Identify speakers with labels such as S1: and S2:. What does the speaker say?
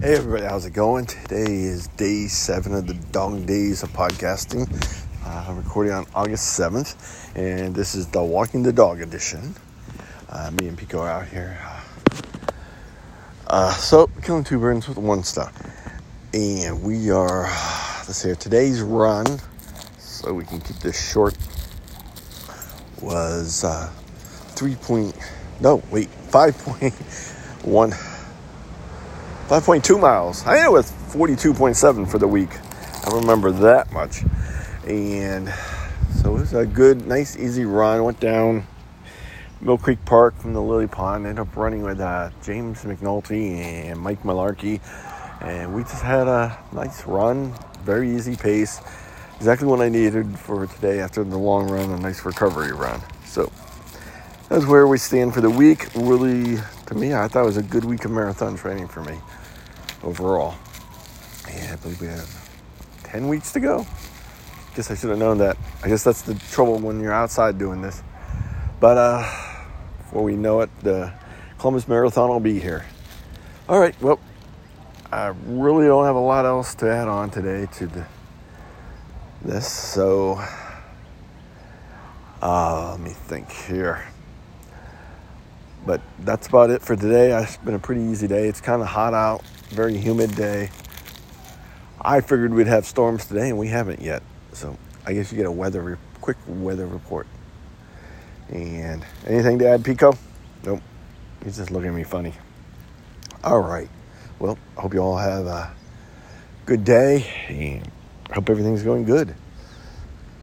S1: Hey everybody, how's it going? Today is day seven of the Dog Days of podcasting. Uh, I'm recording on August 7th, and this is the Walking the Dog edition. Uh, me and Pico are out here. Uh, so, killing two birds with one stone. And we are, let's see, today's run, so we can keep this short, was uh, 3 point, no, wait, 5.1 5.2 miles. I ended it was 42.7 for the week. I remember that much. And so it was a good, nice, easy run. Went down Mill Creek Park from the Lily Pond. Ended up running with uh, James McNulty and Mike Malarkey. And we just had a nice run, very easy pace. Exactly what I needed for today after the long run, a nice recovery run. So that's where we stand for the week. Really, to me, I thought it was a good week of marathon training for me overall. Yeah, I believe we have 10 weeks to go. Guess I should have known that. I guess that's the trouble when you're outside doing this. But uh, before we know it, the Columbus Marathon will be here. All right, well, I really don't have a lot else to add on today to the, this, so uh, let me think here. But that's about it for today. It's been a pretty easy day. It's kind of hot out, very humid day. I figured we'd have storms today, and we haven't yet. So I guess you get a weather re- quick weather report. And anything to add, Pico? Nope. He's just looking at me funny. All right. Well, I hope you all have a good day, and hope everything's going good.